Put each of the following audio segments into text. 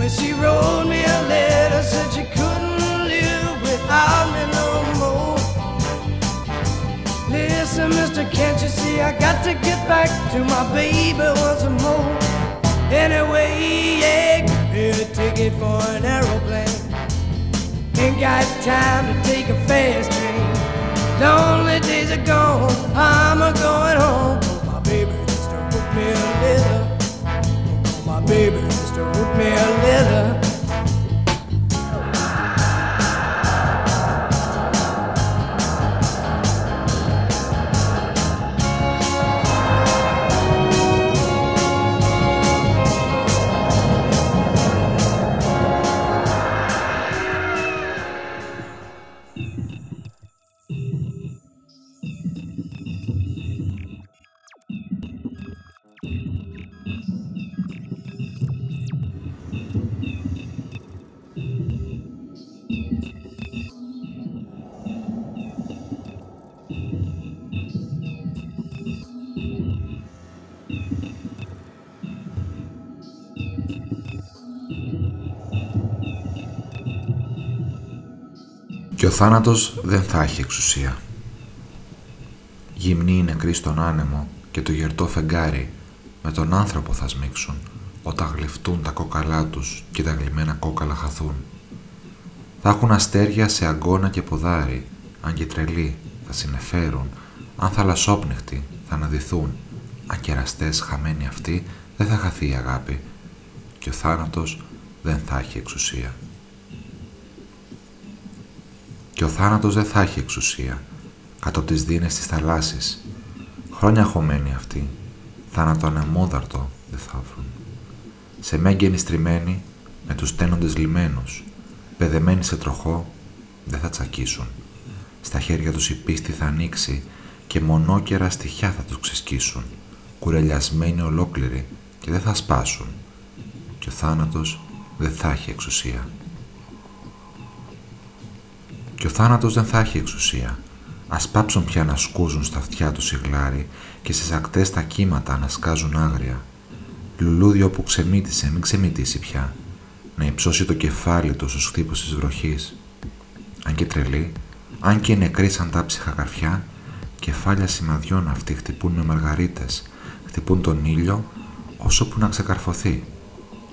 When she wrote me a letter, said she couldn't live without me no more. Listen, mister, can't you see I got to get back to my baby once more? Anyway, yeah, me a ticket for an aeroplane. Ain't got time to take a fast train. Lonely days are gone, I'm a going home. Oh, my baby just wrote me a letter. Oh, My baby me a letter. Ο θάνατος δεν θα έχει εξουσία. Γυμνοί οι νεκροί στον άνεμο και το γερτό φεγγάρι με τον άνθρωπο θα σμίξουν όταν γλυφτούν τα κόκαλά τους και τα γλυμμένα κόκαλα χαθούν. Θα έχουν αστέρια σε αγκώνα και ποδάρι, αν και τρελοί θα συνεφέρουν, αν θαλασσόπνιχτοι θα αναδυθούν, αν κεραστές χαμένοι αυτοί δεν θα χαθεί η αγάπη και ο θάνατος δεν θα έχει εξουσία. Και ο θάνατος δεν θα έχει εξουσία κάτω από τις δίνες της θαλάσσης. Χρόνια χωμένοι αυτοί, θάνατο ανεμόδαρτο δεν θα βρουν. Σε μέγενη στριμμένοι, με τους τένοντες λιμένους, πεδεμένοι σε τροχό, δεν θα τσακίσουν. Στα χέρια τους η πίστη θα ανοίξει και μονόκερα στοιχιά θα τους ξεσκίσουν, κουρελιασμένοι ολόκληροι και δεν θα σπάσουν. Και ο θάνατος δεν θα έχει εξουσία. Και ο θάνατος δεν θα έχει εξουσία. Ας πάψουν πια να σκούζουν στα αυτιά τους σιγλάρι και στις ακτές τα κύματα να σκάζουν άγρια. Λουλούδιο που ξεμύτησε, μην ξεμυτήσει πια. Να υψώσει το κεφάλι του στους χτύπους της βροχής. Αν και τρελή, αν και νεκροί σαν τα ψυχα καρφιά, κεφάλια σημαδιών αυτοί χτυπούν με μαργαρίτες, χτυπούν τον ήλιο όσο που να ξεκαρφωθεί.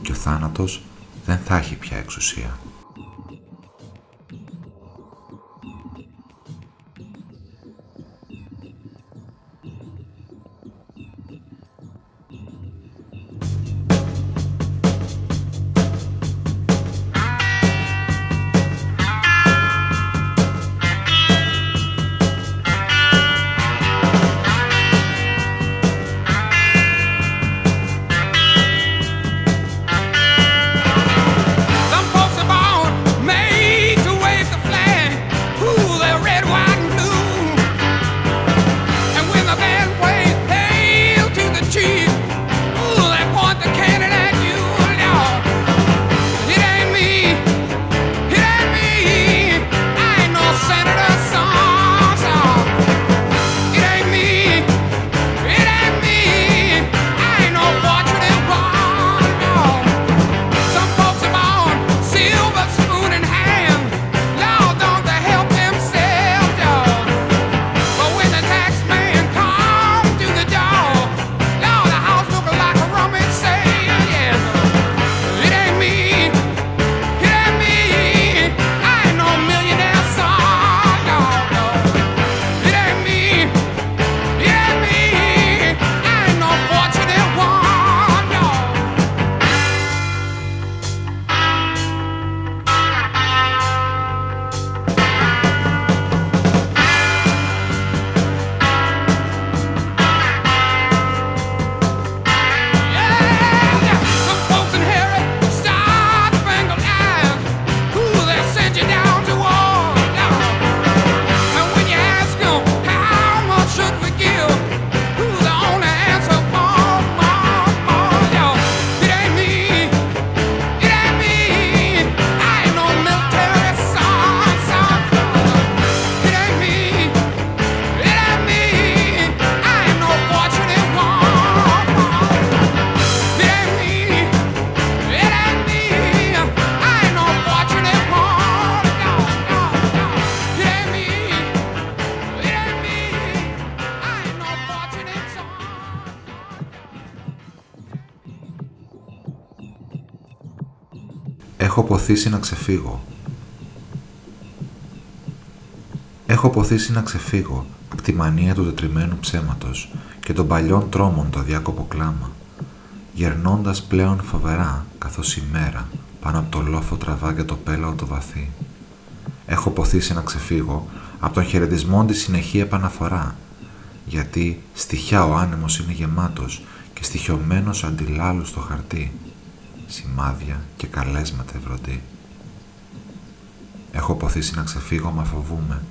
Και ο θάνατος δεν θα έχει πια εξουσία. Ποθήσει να ξεφύγω. Έχω ποθήσει να ξεφύγω από τη μανία του τετριμένου ψέματος και των παλιών τρόμων το διάκοπο κλάμα, γερνώντας πλέον φοβερά καθώς η μέρα πάνω από το λόφο τραβά και το πέλαο το βαθύ. Έχω ποθήσει να ξεφύγω από τον χαιρετισμό της συνεχή επαναφορά, γιατί στοιχιά ο άνεμος είναι γεμάτος και στοιχειωμένος αντιλάλους στο χαρτί, σημάδια και καλέσματα ευρωτή. Έχω ποθήσει να ξεφύγω μα φοβούμε.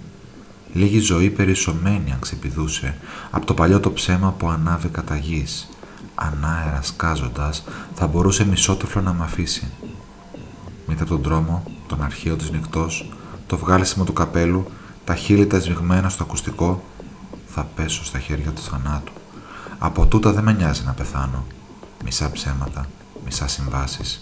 Λίγη ζωή περισσομένη αν ξεπηδούσε από το παλιό το ψέμα που ανάβει κατά γης. Ανάερα σκάζοντας θα μπορούσε μισότεφλο να μ' αφήσει. Μήτε από τον δρόμο, τον αρχαίο της νυχτός, το βγάλισιμο του καπέλου, τα χείλη τα σβηγμένα στο ακουστικό, θα πέσω στα χέρια του θανάτου. Από τούτα δεν με νοιάζει να πεθάνω. Μισά ψέματα, começassem bases.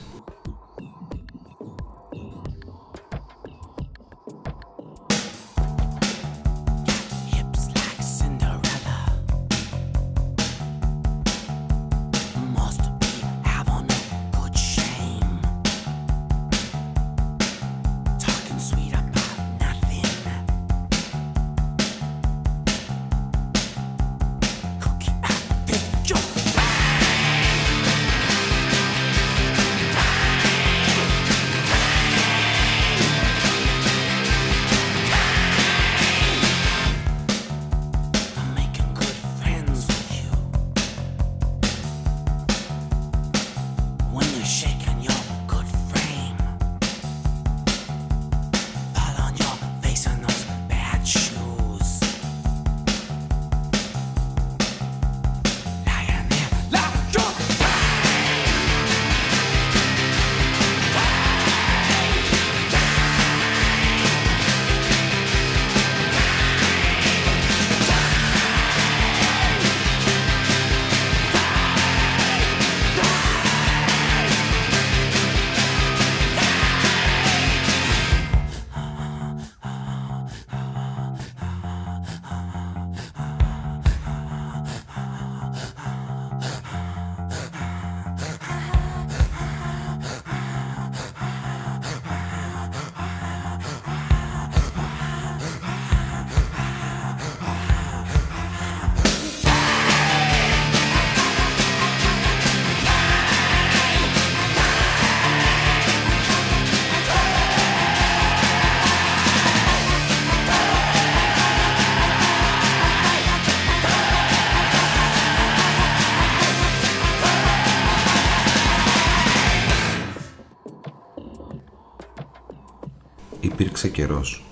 Υπήρξε καιρός.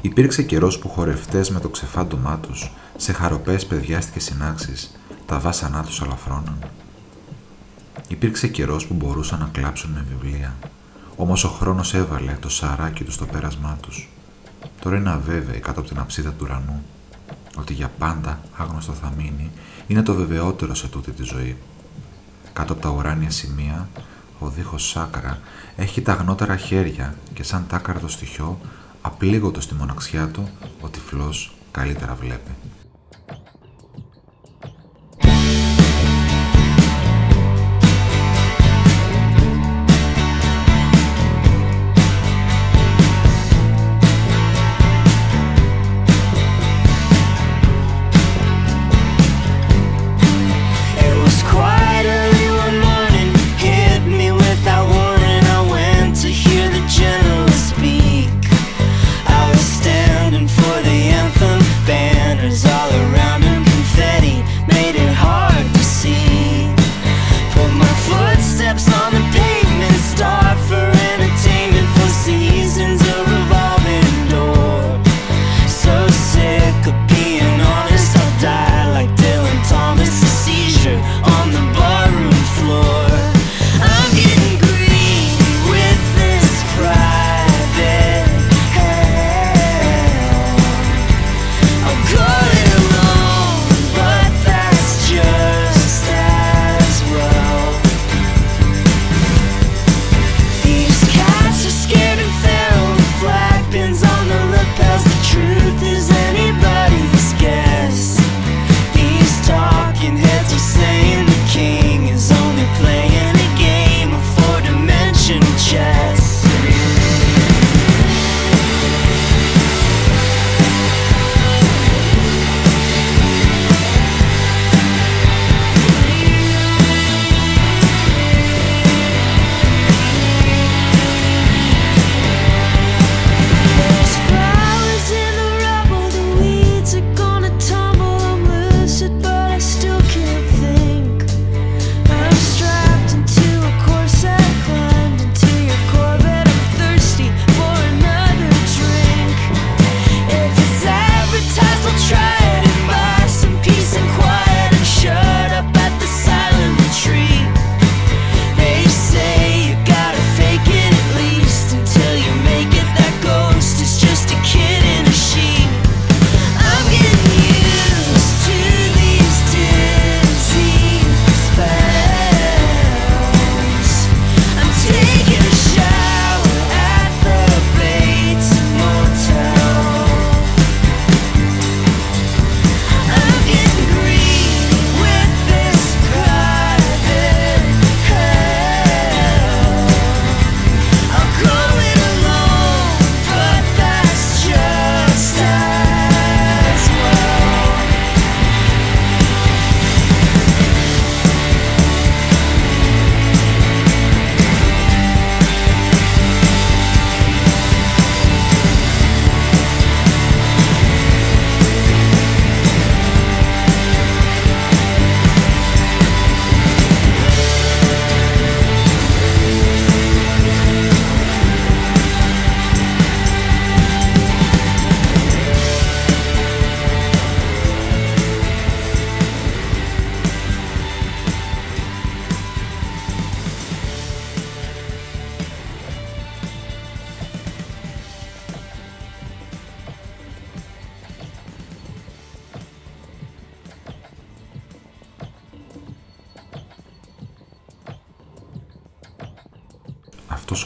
Υπήρξε καιρός που χορευτές με το ξεφάντωμά τους, σε χαροπές παιδιάς και συνάξεις, τα βάσανά τους αλαφρώναν. Υπήρξε καιρός που μπορούσαν να κλάψουν με βιβλία, όμως ο χρόνος έβαλε το σαράκι τους στο πέρασμά τους. Τώρα είναι αβέβαιοι κάτω από την αψίδα του ουρανού, ότι για πάντα άγνωστο θα μείνει, είναι το βεβαιότερο σε τούτη τη ζωή. Κάτω από τα ουράνια σημεία ο δίχως σάκρα έχει τα γνώτερα χέρια και σαν τάκαρα το στοιχείο, απλήγωτο στη μοναξιά του, ο τυφλός καλύτερα βλέπει.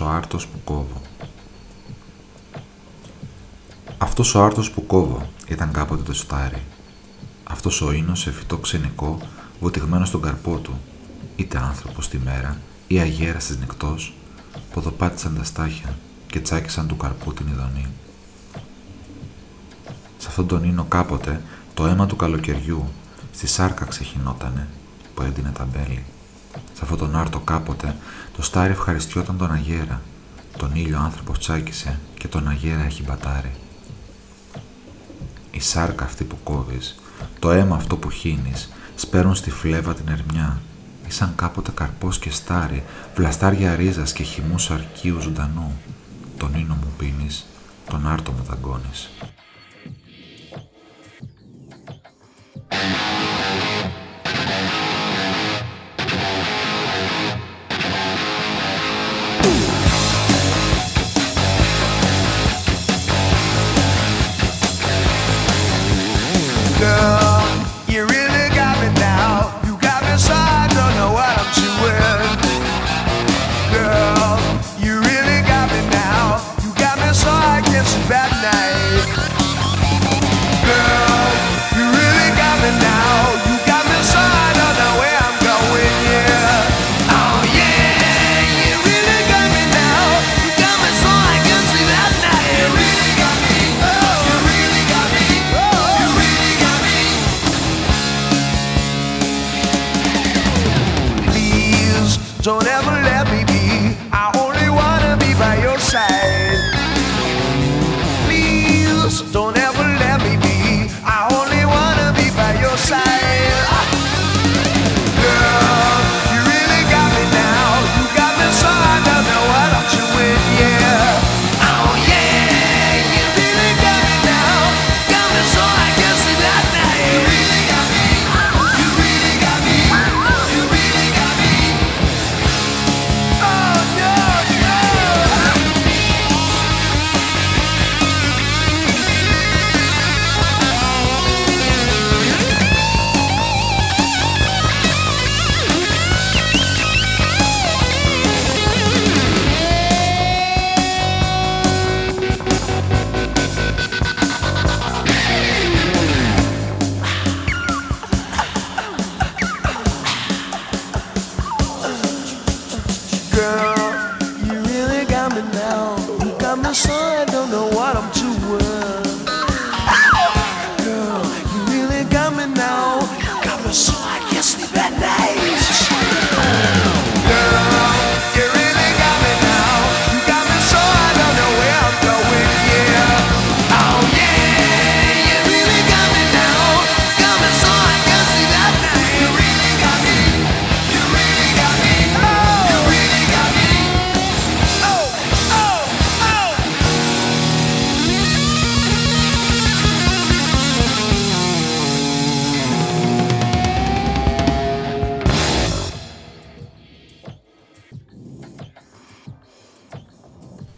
Ο άρτος που κόβω. Αυτός ο άρτος που κόβω ήταν κάποτε το στάρι. Αυτός ο ίνος σε φυτό ξενικό βοτιγμένο στον καρπό του, είτε άνθρωπος τη μέρα ή αγέρας της νυχτός, ποδοπάτησαν τα στάχια και τσάκισαν του καρπού την ειδονή. Σε αυτόν τον ίνο κάποτε το αίμα του καλοκαιριού στη σάρκα ξεχυνότανε που έντυνε τα μπέλη. Σε αυτόν τον άρτο κάποτε το στάρι ευχαριστιόταν τον αγέρα. Τον ήλιο άνθρωπος τσάκισε και τον αγέρα έχει μπατάρει. Η σάρκα αυτή που κόβεις, το αίμα αυτό που χύνεις, σπέρουν στη φλέβα την ερμιά. Ήσαν κάποτε καρπός και στάρι, βλαστάρια ρίζας και χυμούς αρκείου ζωντανού. Τον ίνο μου πίνεις, τον άρτο μου δαγκώνεις.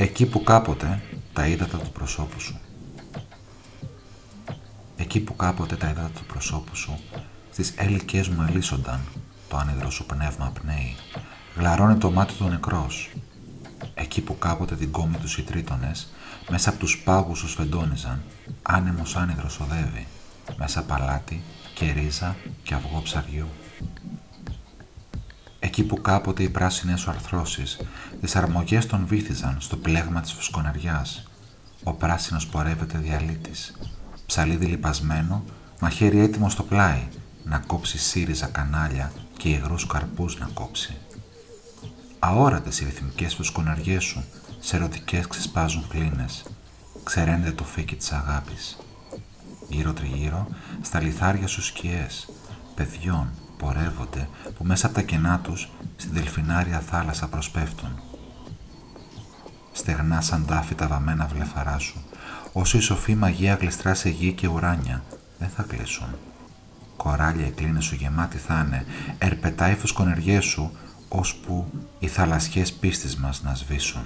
Εκεί που κάποτε τα ύδατα του προσώπου σου. Εκεί που κάποτε τα ύδατα του προσώπου σου στις έλικες μου ελίσσονταν, το άνυδρο σου πνεύμα πνέει, γλαρώνει το μάτι του νεκρός. Εκεί που κάποτε την κόμη τους οι τρίτονες, μέσα από τους πάγους σου σφεντώνιζαν, άνεμος άνυδρος οδεύει, μέσα παλάτι και ρίζα και αυγό ψαριού. Εκεί που κάποτε οι πράσινες σου αρθρώσεις τις αρμογές τον βύθιζαν στο πλέγμα της φουσκοναριάς. Ο πράσινος πορεύεται διαλύτης, ψαλίδι λιπασμένο, μαχαίρι έτοιμο στο πλάι, να κόψει σύριζα κανάλια και υγρούς καρπούς να κόψει. Αόρατες οι ρυθμικές φουσκοναριές σου, σε ερωτικές ξεσπάζουν κλίνες, ξεραίνεται το φύκι της αγάπης. Γύρω τριγύρω, στα λιθάρια σου σκιές, παιδιών, πορεύονται που μέσα από τα κενά τους στην δελφινάρια θάλασσα προσπέφτουν. Στεγνά σαν τάφη τα βαμμένα βλεφαρά σου, όσο η σοφή μαγεία γλιστρά σε γη και ουράνια, δεν θα κλείσουν. Κοράλια οι κλίνες σου γεμάτη θα είναι, ερπετά οι φουσκονεργές σου, ώσπου οι θαλασσιές πίστης μας να σβήσουν.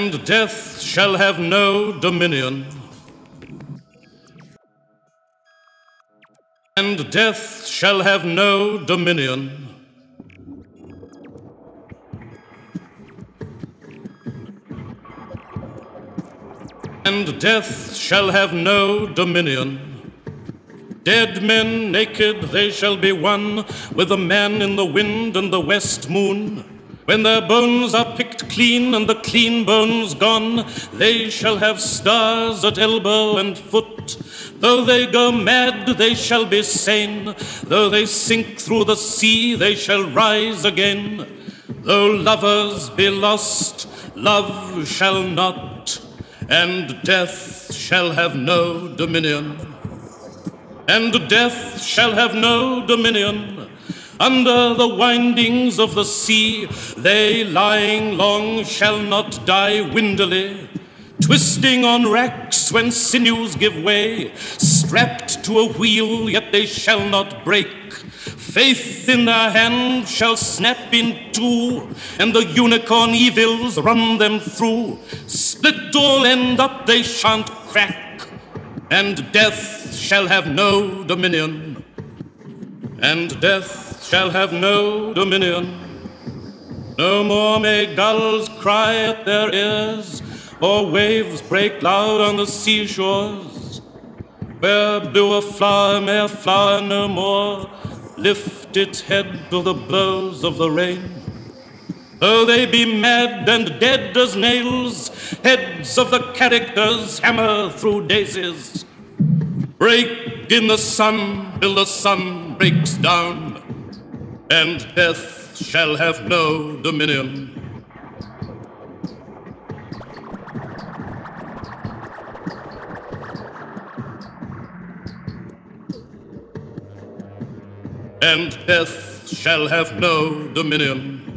And death shall have no dominion. And death shall have no dominion. And death shall have no dominion. Dead men naked they shall be one with the man in the wind and the west moon. When their bones are picked clean and the clean bones gone, they shall have stars at elbow and foot. Though they go mad, they shall be sane. Though they sink through the sea, they shall rise again. Though lovers be lost, love shall not, and death shall have no dominion and death shall have no dominion. Under the windings of the sea, they lying long shall not die windily, twisting on racks when sinews give way, strapped to a wheel, yet they shall not break. Faith in their hand shall snap in two, and the unicorn evils run them through. Split or end up, they shan't crack, and death shall have no dominion, and death shall have no dominion. No more may gulls cry at their ears, or waves break loud on the seashores. Where blew a flower may a flower no more lift its head to the blows of the rain. Though they be mad and dead as nails, heads of the characters hammer through daisies. Break in the sun till the sun breaks down, and death shall have no dominion. And death shall have no dominion.